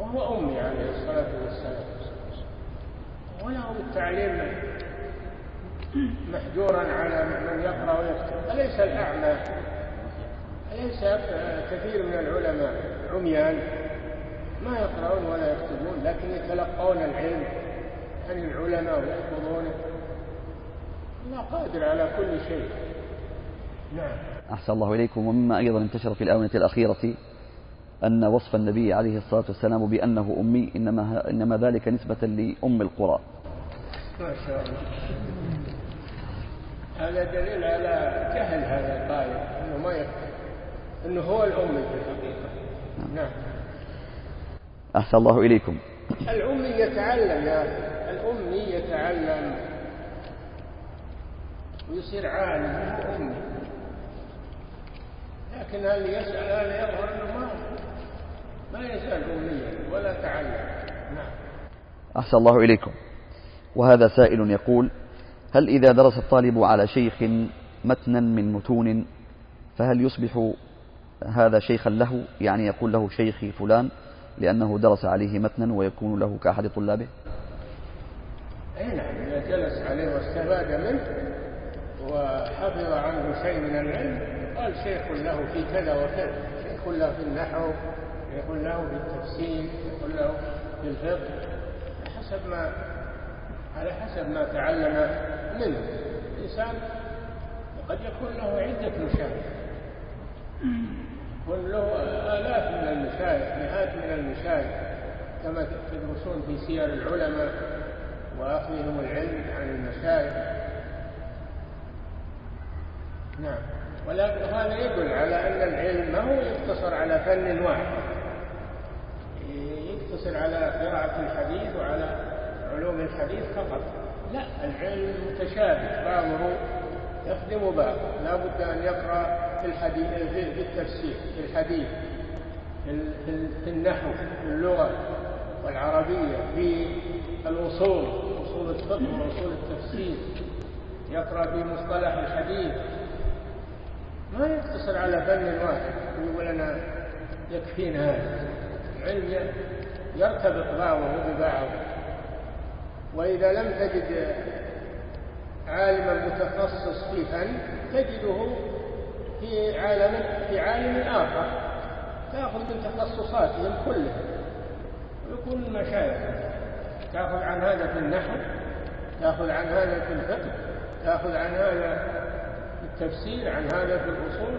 وهو أمي عليه الصلاة والسلام. وله التعليم محجورا على من يقرأ ويكتب. أليس الأعمى؟ أليس كثير من العلماء عميان؟ ما يقرؤون ولا يكتبون لكن يتلقون العلم. عن العلماء ويحفظونه الله قادر على كل شيء. نعم.
أحسن الله إليكم. ومما أيضا انتشر في الآونة الأخيرة أن وصف النبي عليه الصلاة والسلام بأنه أمي إنما, إنما ذلك نسبة لأم القرى.
ما شاء الله. هذا دليل على جهل هذا القائل أنه ما يكتب أنه هو الأمي في الحقيقة. نعم.
أحسن الله إليكم.
الأمي يتعلم يا الأمي يتعلم. ويصير عالم أمي لكن هل يسأل هل يظهر أنه ما ما يزال أميا ولا تعلم. نعم.
أحسن الله إليكم. وهذا سائل يقول هل إذا درس الطالب على شيخ متنا من متون فهل يصبح هذا شيخا له؟ يعني يقول له شيخي فلان لأنه درس عليه متنا ويكون له كأحد طلابه؟
أي نعم إذا جلس عليه واستفاد منه وحفظ عنه شيء من العلم قال شيخ له في كذا وكذا شيخ له في النحو شيخ له في التفسير شيخ له في الفقه حسب ما على حسب ما تعلم منه. الإنسان قد يكون له عدة مشايخ. يكون له آلاف من المشايخ مئات من المشايخ كما تدرسون في سير العلماء وأخذهم العلم عن المشايخ. نعم. ولكن هذا يدل على أن العلم ما هو يقتصر على فن واحد. يقتصر على قراءة الحديث وعلى علوم الحديث فقط. لا العلم متشابه بعضه يخدم بعض لا بد أن يقرأ في الحديث في التفسير في الحديث في النحو في اللغة والعربية في الأصول أصول الفقه وأصول التفسير. يقرأ في مصطلح الحديث. ما يقتصر على فن واحد ويقول أنا يكفينا هذا. العلم يرتبط بعضه ببعض وإذا لم تجد عالما متخصص في فن تجده في عالم في عالم آخر. تأخذ من تخصصاتهم كلها. ويكون مشايخ. تأخذ عن هذا في النحو تأخذ عن هذا في الفقه تأخذ عن هذا في التفسير عن هذا في الأصول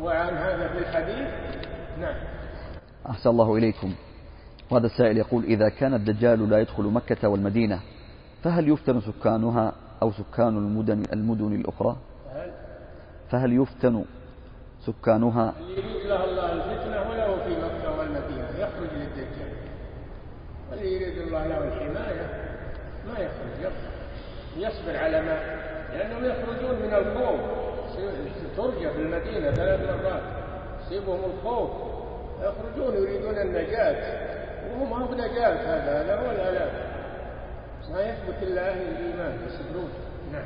وعن هذا في الحديث. نعم.
أحسن الله إليكم. وهذا السائل يقول إذا كان الدجال لا يدخل مكة والمدينة فهل يفتن سكانها أو سكان المدن المدن الأخرى؟ فهل يفتن سكانها؟
يريد له الله الفتنة ولو في مكة والمدينة يخرج للدجال واللي يريد الله له الحماية ما يخرج يخرج يصبر على ما لأنهم يخرجون من الخوف. ترجى في المدينة ثلاث مرات يصيبهم الخوف يخرجون يريدون النجاة. وهم ما هو نجاة هذا هذا هو الهلاك ما يثبت إلا أهل الإيمان يصبرون نعم.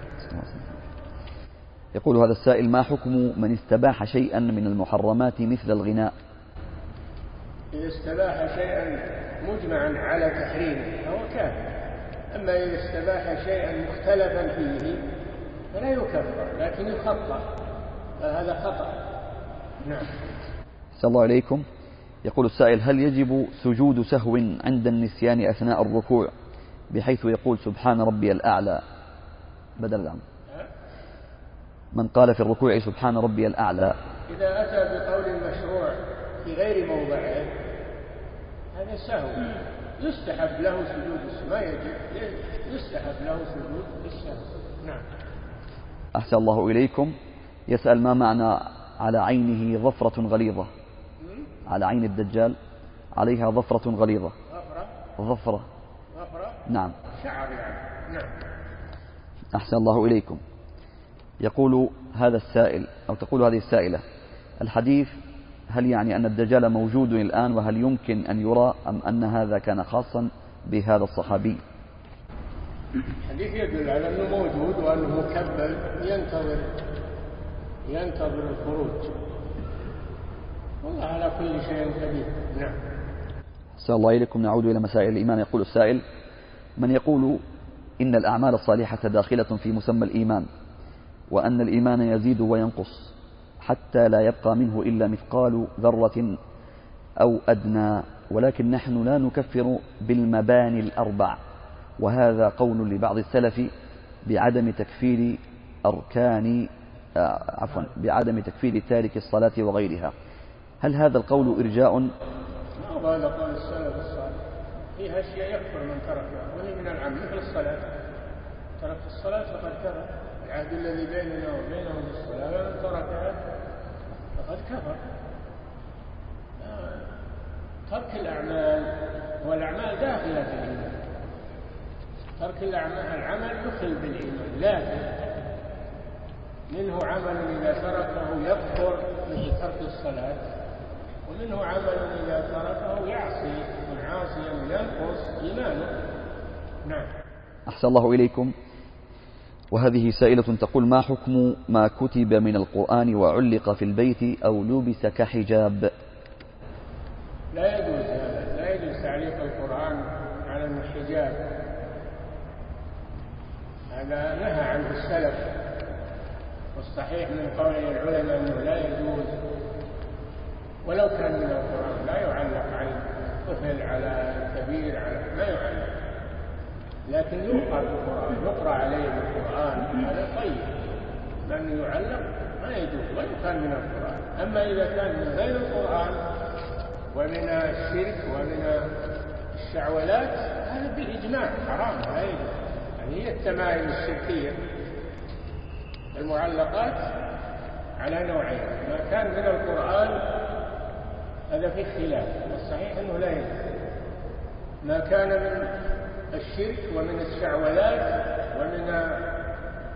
يقول هذا السائل ما حكم من استباح شيئا من المحرمات مثل الغناء؟
إذا استباح شيئا مجمعا على تحريمه فهو كافر. أما إذا استباح شيئا مختلفا فيه فلا يكفر لكن يخطأ فهذا خطأ. نعم.
صلى الله عليكم. يقول السائل هل يجب سجود سهو عند النسيان أثناء الركوع؟ بحيث يقول سبحان ربي الأعلى. بدل الأمر من قال في الركوع سبحان ربي الأعلى.
إذا أتى بقول مشروع في غير موضعه هذا سهو. يستحب له سجود السهو. ما يجب. يستحب له سجود السهو. نعم.
أحسن الله إليكم. يسأل ما معنى على عينه ظفرة غليظة. على عين الدجال عليها ظفرة غليظة.
ظفرة؟
ظفرة. نعم.
شعر يعني. نعم.
أحسن الله إليكم. يقول هذا السائل أو تقول هذه السائلة الحديث هل يعني أن الدجال موجود الآن وهل يمكن أن يرى أم أن هذا كان خاصا بهذا الصحابي؟
الحديث يدل على أنه موجود وأنه مكبل ينتظر ينتظر الخروج. والله على كل شيء قدير. نعم.
أحسن الله إليكم. نعود إلى مسائل الإيمان. يقول السائل من يقول إن الأعمال الصالحة داخلة في مسمى الإيمان وأن الإيمان يزيد وينقص حتى لا يبقى منه إلا مثقال ذرة أو أدنى ولكن نحن لا نكفر بالمباني الأربع. وهذا قول لبعض السلف بعدم تكفير أركان آه، عفوا بعدم تكفير تارك الصلاة وغيرها. هل هذا القول إرجاء؟
هذا قول السلف الصالح. فيها أشياء يكفر من تركها وهي من العمل مثل الصلاة. ترك الصلاة فقد كفر. العهد الذي بيننا وبينهم الصلاة ومن تركها فقد كفر. ترك الأعمال والأعمال داخلة في الإيمان. ترك الأعمال العمل يخل بالإيمان لكن منه عمل إذا تركه يكفر مثل ترك الصلاة. ومنه عمل إذا تركه يعصي والعاصي ينقص إيمانه. نعم.
أحسن الله إليكم. وهذه سائلة تقول ما حكم ما كتب من القرآن وعلق في البيت أو لبس كحجاب؟
لا يجوز هذا لا يجوز تعليق القرآن على الحجاب. هذا نهى عنه السلف والصحيح من قول العلماء أنه لا يجوز. ولو كان من القرآن. لا يعلق على الطفل على الكبير على ما يعلق. لكن يقرأ بالقرآن يقرأ عليه بالقرآن هذا طيب. لأنه يعلق ما يجوز ولو كان من القرآن. أما إذا كان من غير القرآن ومن الشرك ومن الشعولات هذا بالإجماع حرام لا يجوز. يعني هي التمائم الشركية. المعلقات على نوعين. ما كان من القرآن هذا في خلاف والصحيح أنه لا يجوز. ما كان من الشرك ومن الشعوذات ومن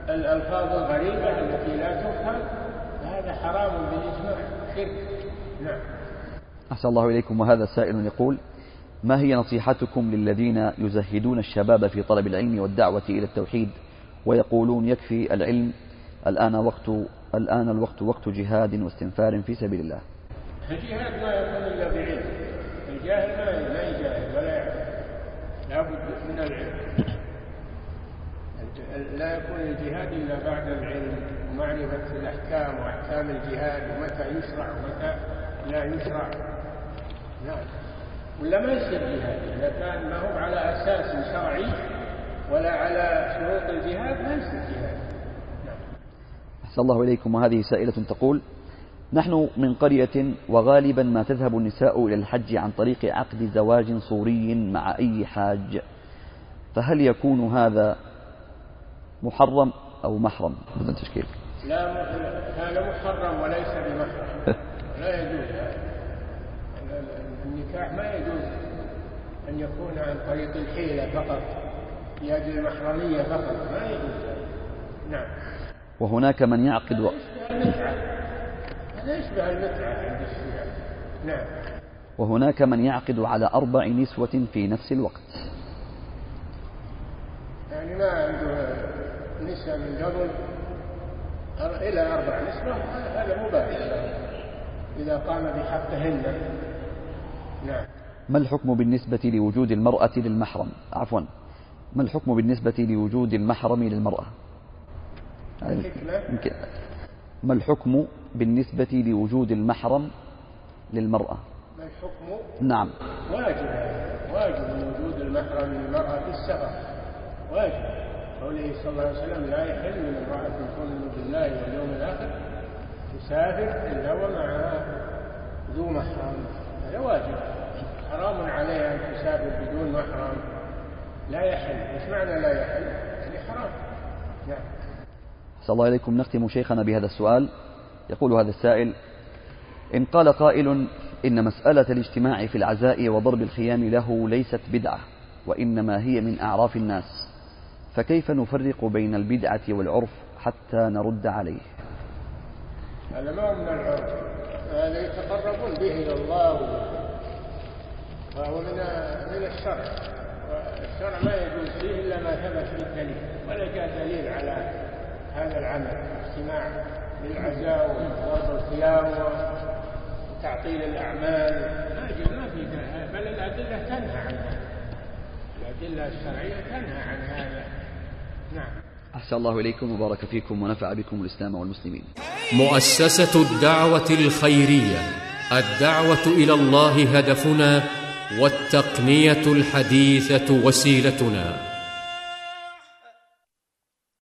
الألفاظ الغريبة التي لا تفهم هذا حرام بالإجماع شرك. نعم.
أحسن الله إليكم. وهذا سائل يقول ما هي نصيحتكم للذين يزهدون الشباب في طلب العلم والدعوة إلى التوحيد ويقولون يكفي العلم الآن وقت الآن الوقت وقت جهاد واستنفار في سبيل الله.
الجهاد ما يكون إلا بعلم، الجاهل ما ما يجاهد ولا يعلم، لابد من العلم. لا يكون الجهاد إلا بعد العلم ومعرفة الأحكام وأحكام الجهاد ومتى يشرع ومتى لا يشرع. نعم. ولا ما يصير جهاد إذا كان ما هو على أساس شرعي ولا على شروط الجهاد ما يصير جهاد نعم.
الله إليكم وهذه سائلة تقول نحن من قرية وغالبا ما تذهب النساء إلى الحج عن طريق عقد زواج صوري مع أي حاج. فهل يكون هذا محرم أو محرم؟ بدون تشكيل
لا هذا محرم وليس بمحرم. لا يجوز. النكاح ما يجوز أن يكون عن طريق الحيلة فقط لأجل المحرمية فقط. ما يجوز. نعم.
وهناك من يعقد و...
يشبه المتعة عند الشيعة نعم.
وهناك من يعقد على أربع نسوة في نفس الوقت.
يعني ما عنده نساء من قبل إلى أربع نسوة هذا مباح إذا قام بحقهن نعم.
ما الحكم بالنسبة لوجود المرأة للمحرم؟ عفوا. ما الحكم بالنسبة لوجود المحرم للمرأة؟ ما الحكم بالنسبة لوجود المحرم للمرأة.
الحكم؟
نعم.
واجب واجب وجود المحرم للمرأة في السفر. واجب. قوله صلى الله عليه وسلم لا يحل للمرأة تؤمن بالله واليوم الآخر تسافر إلا ومعها ذو محرم. هذا واجب. حرام عليها أن تسافر بدون محرم. لا يحل. إيش معنى لا يحل؟ يعني حرام. نعم.
صلى الله عليكم نختم شيخنا بهذا السؤال. يقول هذا السائل إن قال قائل إن مسألة الاجتماع في العزاء وضرب الخيام له ليست بدعة وإنما هي من أعراف الناس فكيف نفرق بين البدعة والعرف حتى نرد عليه؟
هذا ما من العرف هذا يتقربون به إلى الله فهو من من الشرع والشرع ما يجوز فيه إلا ما ثبت بالدليل ولا جاء دليل على هذا العمل الاجتماع. للعزاء وضرب الخيام وتعطيل الأعمال. ما في بل الأدلة تنهى عن هذا. الأدلة الشرعية تنهى عن هذا. نعم.
أحسن الله إليكم وبارك فيكم ونفع بكم الإسلام والمسلمين.
مؤسسة الدعوة الخيرية. الدعوة إلى الله هدفنا والتقنية الحديثة وسيلتنا.